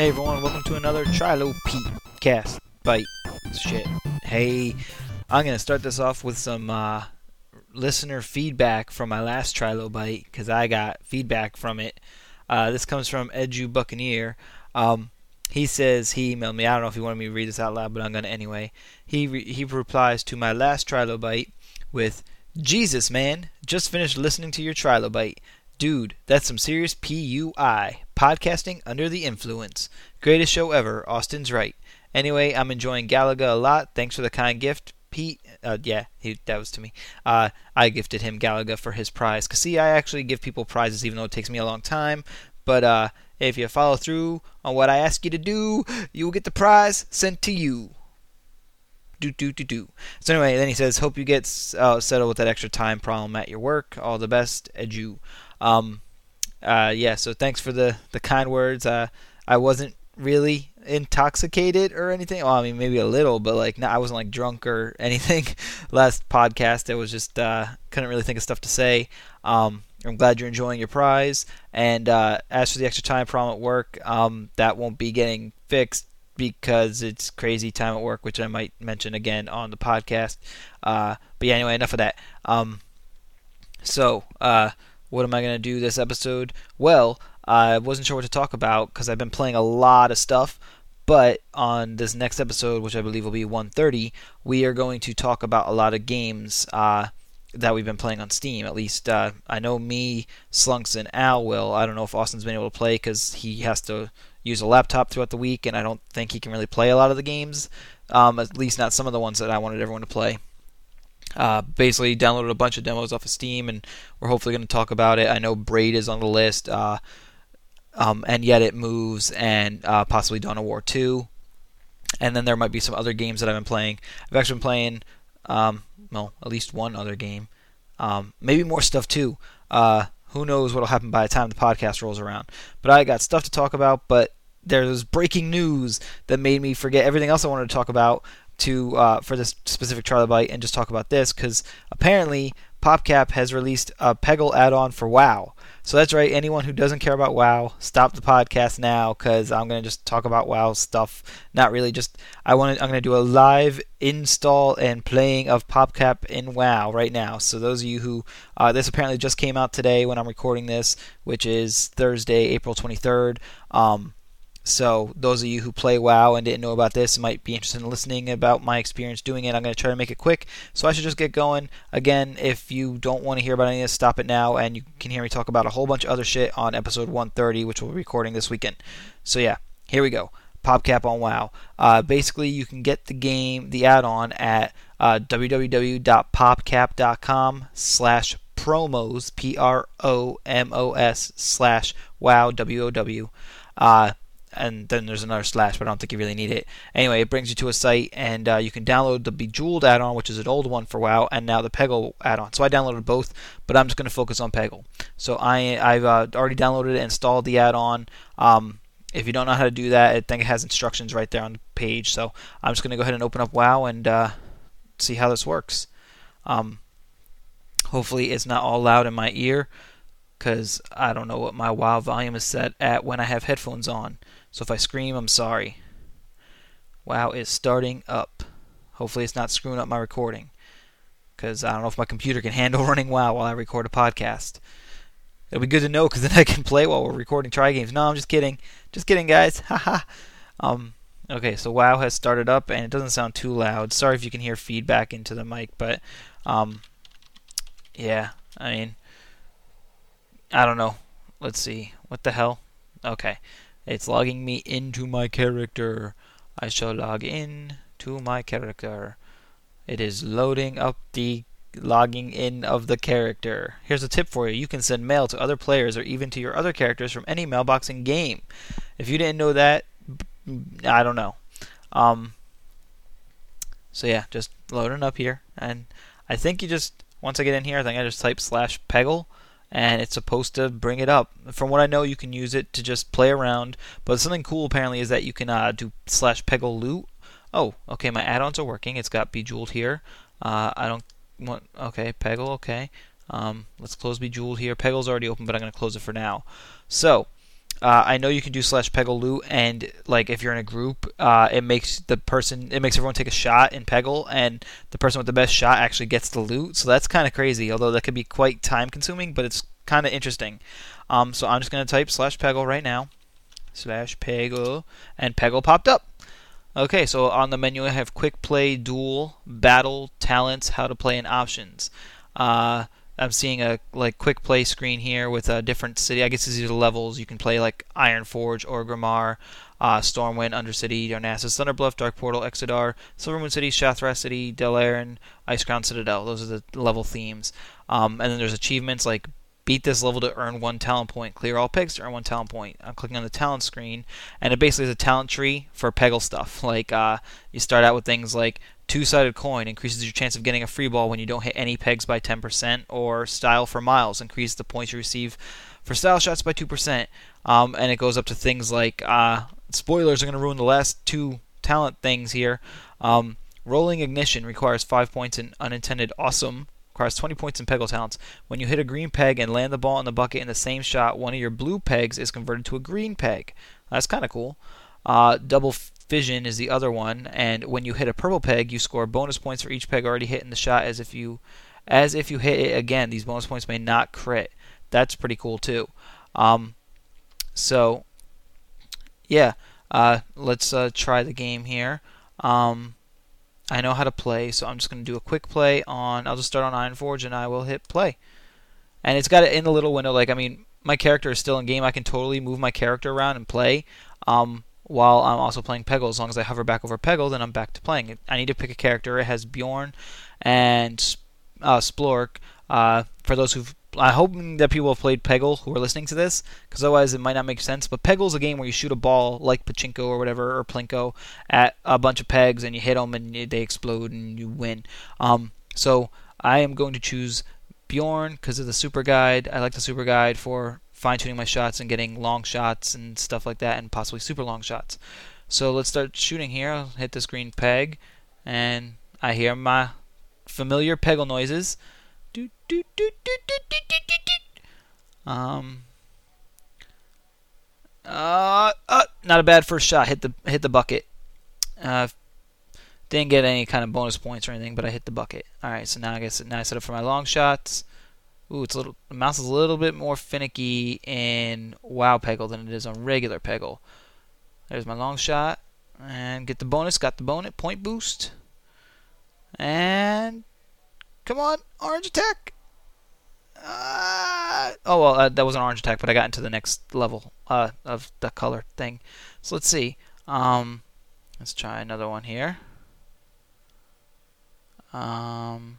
Hey everyone, welcome to another Trilo Pete cast bite shit. Hey, I'm gonna start this off with some uh, listener feedback from my last Trilo bite because I got feedback from it. Uh, this comes from Edu Buccaneer. Um, he says he emailed me. I don't know if he wanted me to read this out loud, but I'm gonna anyway. He re- he replies to my last Trilobite with, "Jesus man, just finished listening to your Trilobite. Dude, that's some serious PUI. Podcasting under the influence. Greatest show ever. Austin's right. Anyway, I'm enjoying Galaga a lot. Thanks for the kind gift, Pete. Uh, yeah, he, that was to me. Uh, I gifted him Galaga for his prize. Cause see, I actually give people prizes even though it takes me a long time. But uh, if you follow through on what I ask you to do, you will get the prize sent to you. Do do do do. So anyway, then he says, "Hope you get uh, settled with that extra time problem at your work. All the best, Edu." Um, uh, yeah, so thanks for the, the kind words. Uh, I wasn't really intoxicated or anything. Well, I mean, maybe a little, but like, no, I wasn't like drunk or anything. Last podcast, I was just uh, couldn't really think of stuff to say. Um, I'm glad you're enjoying your prize. And uh, as for the extra time problem at work, um, that won't be getting fixed because it's crazy time at work, which I might mention again on the podcast. Uh, but yeah, anyway, enough of that. Um, so, uh, what am I going to do this episode? Well, I wasn't sure what to talk about because I've been playing a lot of stuff. But on this next episode, which I believe will be 130, we are going to talk about a lot of games uh, that we've been playing on Steam. At least uh, I know me, Slunks, and Al will. I don't know if Austin's been able to play because he has to use a laptop throughout the week, and I don't think he can really play a lot of the games. Um, at least not some of the ones that I wanted everyone to play. Uh, basically, downloaded a bunch of demos off of Steam, and we're hopefully going to talk about it. I know Braid is on the list, uh, um, and yet it moves, and uh, possibly Dawn of War 2. And then there might be some other games that I've been playing. I've actually been playing, um, well, at least one other game. Um, maybe more stuff too. Uh, who knows what'll happen by the time the podcast rolls around? But I got stuff to talk about. But there's breaking news that made me forget everything else I wanted to talk about to uh, for this specific Trilobite and just talk about this because apparently PopCap has released a Peggle add-on for WoW. So that's right. Anyone who doesn't care about WoW, stop the podcast now because I'm gonna just talk about WoW stuff. Not really. Just I want. I'm gonna do a live install and playing of PopCap in WoW right now. So those of you who uh, this apparently just came out today when I'm recording this, which is Thursday, April 23rd. Um, so those of you who play WoW and didn't know about this might be interested in listening about my experience doing it. I'm going to try to make it quick, so I should just get going. Again, if you don't want to hear about any of this, stop it now, and you can hear me talk about a whole bunch of other shit on episode 130, which we'll be recording this weekend. So yeah, here we go. PopCap on WoW. Uh, basically, you can get the game, the add-on at uh, www.popcap.com slash promos, P-R-O-M-O-S slash WoW, W-O-W. Uh, and then there's another slash, but I don't think you really need it. Anyway, it brings you to a site, and uh, you can download the Bejeweled add-on, which is an old one for WoW, and now the Peggle add-on. So I downloaded both, but I'm just going to focus on Peggle. So I I've uh, already downloaded it, installed the add-on. Um, if you don't know how to do that, I think it has instructions right there on the page. So I'm just going to go ahead and open up WoW and uh, see how this works. Um, hopefully, it's not all loud in my ear, because I don't know what my WoW volume is set at when I have headphones on. So if I scream, I'm sorry. WoW is starting up. Hopefully, it's not screwing up my recording. Because I don't know if my computer can handle running WoW while I record a podcast. It'll be good to know because then I can play while we're recording try games. No, I'm just kidding. Just kidding, guys. Haha. um, okay, so WoW has started up and it doesn't sound too loud. Sorry if you can hear feedback into the mic, but um, yeah, I mean, I don't know. Let's see. What the hell? Okay. It's logging me into my character. I shall log in to my character. It is loading up the logging in of the character. Here's a tip for you. You can send mail to other players or even to your other characters from any mailbox in game. If you didn't know that, I don't know. Um, so yeah, just loading up here. And I think you just, once I get in here, I think I just type slash peggle and it's supposed to bring it up. From what I know, you can use it to just play around. But something cool apparently is that you can uh, do slash peggle loot. Oh, okay, my add-ons are working. It's got Bejeweled here. Uh, I don't want. Okay, Peggle. Okay. Um, let's close Bejeweled here. Peggle's already open, but I'm going to close it for now. So, uh, I know you can do slash peggle loot, and like if you're in a group, uh, it makes the person, it makes everyone take a shot in peggle, and the person with the best shot actually gets the loot. So that's kind of crazy. Although that could be quite time consuming, but it's kind of interesting. Um, so I'm just gonna type slash peggle right now, slash peggle, and peggle popped up. Okay, so on the menu I have quick play, duel, battle, talents, how to play, and options. Uh, I'm seeing a like quick play screen here with a different city. I guess these are the levels. You can play like iron Ironforge, Orgrimmar, uh, Stormwind, Undercity, Darnassus, Thunderbluff, Dark Portal, Exodar, Silvermoon City, Shattrath City, Dalaran, Icecrown Citadel. Those are the level themes. Um, and then there's achievements like beat this level to earn one talent point, clear all pegs to earn one talent point. I'm clicking on the talent screen, and it basically is a talent tree for Peggle stuff. Like uh, you start out with things like Two-sided coin increases your chance of getting a free ball when you don't hit any pegs by 10%, or style for miles increases the points you receive for style shots by 2%. Um, and it goes up to things like uh, spoilers are going to ruin the last two talent things here. Um, rolling ignition requires 5 points in unintended awesome. Requires 20 points in peggle talents. When you hit a green peg and land the ball in the bucket in the same shot, one of your blue pegs is converted to a green peg. That's kind of cool. Uh, double Fission is the other one, and when you hit a purple peg, you score bonus points for each peg already hit in the shot as if you as if you hit it again. These bonus points may not crit. That's pretty cool too. Um, so yeah, uh, let's uh, try the game here. Um, I know how to play, so I'm just going to do a quick play on. I'll just start on Ironforge, and I will hit play. And it's got it in the little window. Like I mean, my character is still in game. I can totally move my character around and play. Um, while I'm also playing Peggle. As long as I hover back over Peggle, then I'm back to playing. I need to pick a character. It has Bjorn and uh, Splork. Uh, for those who've I hope that people have played Peggle who are listening to this, because otherwise it might not make sense. But Peggle is a game where you shoot a ball like Pachinko or whatever, or Plinko, at a bunch of pegs, and you hit them and they explode and you win. Um, so I am going to choose Bjorn because of the super guide. I like the super guide for fine tuning my shots and getting long shots and stuff like that, and possibly super long shots. So let's start shooting here. I'll hit this green peg, and I hear my familiar peggle noises. Um. Uh, uh, not a bad first shot. Hit the hit the bucket. Uh, didn't get any kind of bonus points or anything, but I hit the bucket. All right, so now I guess now I set up for my long shots. Ooh, it's a little. The mouse is a little bit more finicky in WoW Peggle than it is on regular Peggle. There's my long shot, and get the bonus. Got the bonus point boost, and come on, orange attack. Uh, oh well, uh, that was an orange attack, but I got into the next level uh, of the color thing. So let's see. Um, let's try another one here. Um,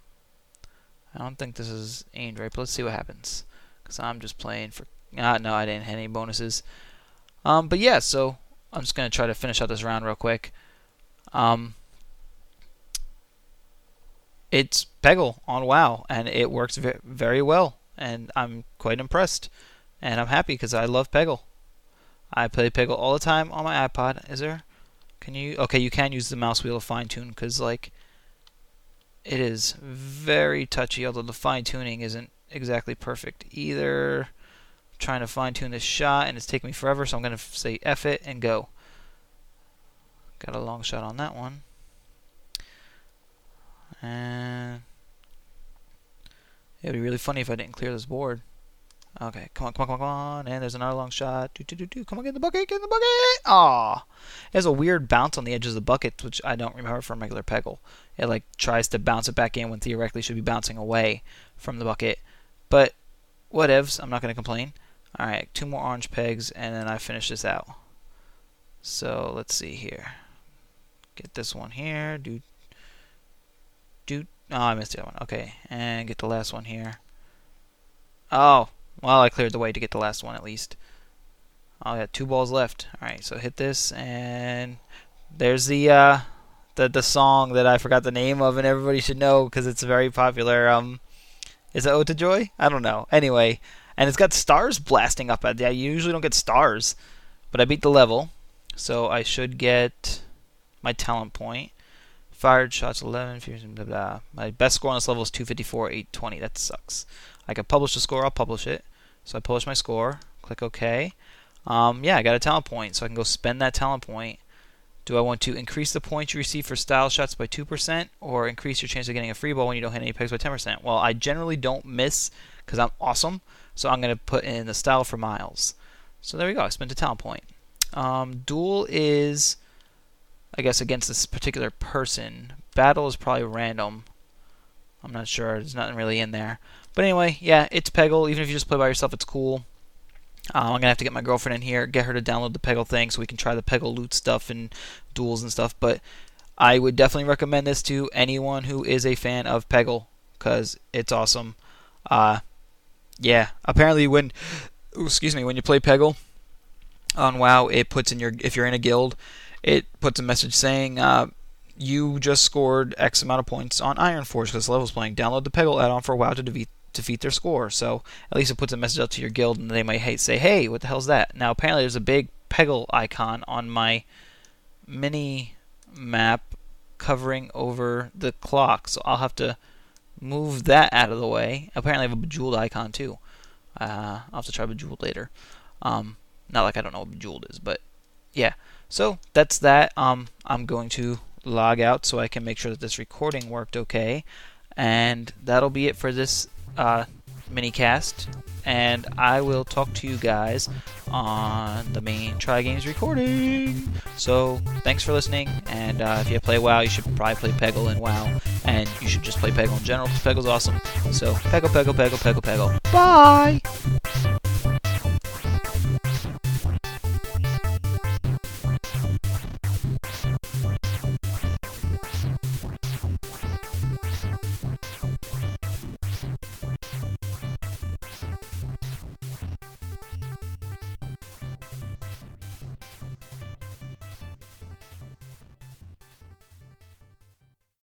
I don't think this is aimed right, but let's see what happens. Because I'm just playing for... Ah, no, I didn't hit any bonuses. Um, but yeah, so I'm just going to try to finish out this round real quick. Um, it's Peggle on WoW, and it works very well, and I'm quite impressed. And I'm happy because I love Peggle. I play Peggle all the time on my iPod. Is there? Can you? Okay, you can use the mouse wheel to fine tune because like it is very touchy, although the fine tuning isn't exactly perfect either. I'm trying to fine tune this shot and it's taking me forever, so I'm going to say F it and go. Got a long shot on that one. And it would be really funny if I didn't clear this board. Okay, come on, come on, come on, and there's another long shot. Do, do, do, do. Come on, get in the bucket, get in the bucket! Aw! It has a weird bounce on the edges of the bucket, which I don't remember from regular Peggle. It like tries to bounce it back in when theoretically should be bouncing away from the bucket. But whatevs, I'm not going to complain. Alright, two more orange pegs, and then I finish this out. So, let's see here. Get this one here. Do, do, oh, I missed the other one. Okay, and get the last one here. Oh, well, I cleared the way to get the last one at least. Oh, I got two balls left. Alright, so hit this, and there's the, uh, the the song that I forgot the name of, and everybody should know because it's very popular. Um, is it Ode to Joy? I don't know. Anyway, and it's got stars blasting up at it. I usually don't get stars, but I beat the level, so I should get my talent point. Fired shots 11, blah blah. My best score on this level is 254, 820. That sucks. I can publish the score. I'll publish it. So I publish my score, click OK. Um, yeah, I got a talent point, so I can go spend that talent point. Do I want to increase the points you receive for style shots by 2% or increase your chance of getting a free ball when you don't hit any pegs by 10%? Well, I generally don't miss because I'm awesome, so I'm going to put in the style for miles. So there we go, I spent a talent point. Um, duel is, I guess, against this particular person. Battle is probably random. I'm not sure, there's nothing really in there. But anyway, yeah, it's Peggle. Even if you just play by yourself, it's cool. Um, I'm gonna have to get my girlfriend in here, get her to download the Peggle thing, so we can try the Peggle loot stuff and duels and stuff. But I would definitely recommend this to anyone who is a fan of Peggle, because it's awesome. Uh, yeah, apparently when, excuse me, when you play Peggle on WoW, it puts in your if you're in a guild, it puts a message saying. Uh, you just scored X amount of points on Ironforge because level's playing. Download the Peggle add-on for WoW to defeat defeat their score. So at least it puts a message out to your guild, and they might say, "Hey, what the hell's that?" Now apparently there's a big Peggle icon on my mini map covering over the clock, so I'll have to move that out of the way. Apparently I have a Bejeweled icon too. Uh, I'll have to try Bejeweled later. Um, not like I don't know what Bejeweled is, but yeah. So that's that. Um, I'm going to log out so I can make sure that this recording worked okay. And that'll be it for this uh, mini cast, and I will talk to you guys on the main Try Games recording. So thanks for listening, and uh, if you play WoW, you should probably play Peggle in WoW, and you should just play Peggle in general Peggle's awesome. So Peggle, Peggle, Peggle, Peggle, Peggle. Bye.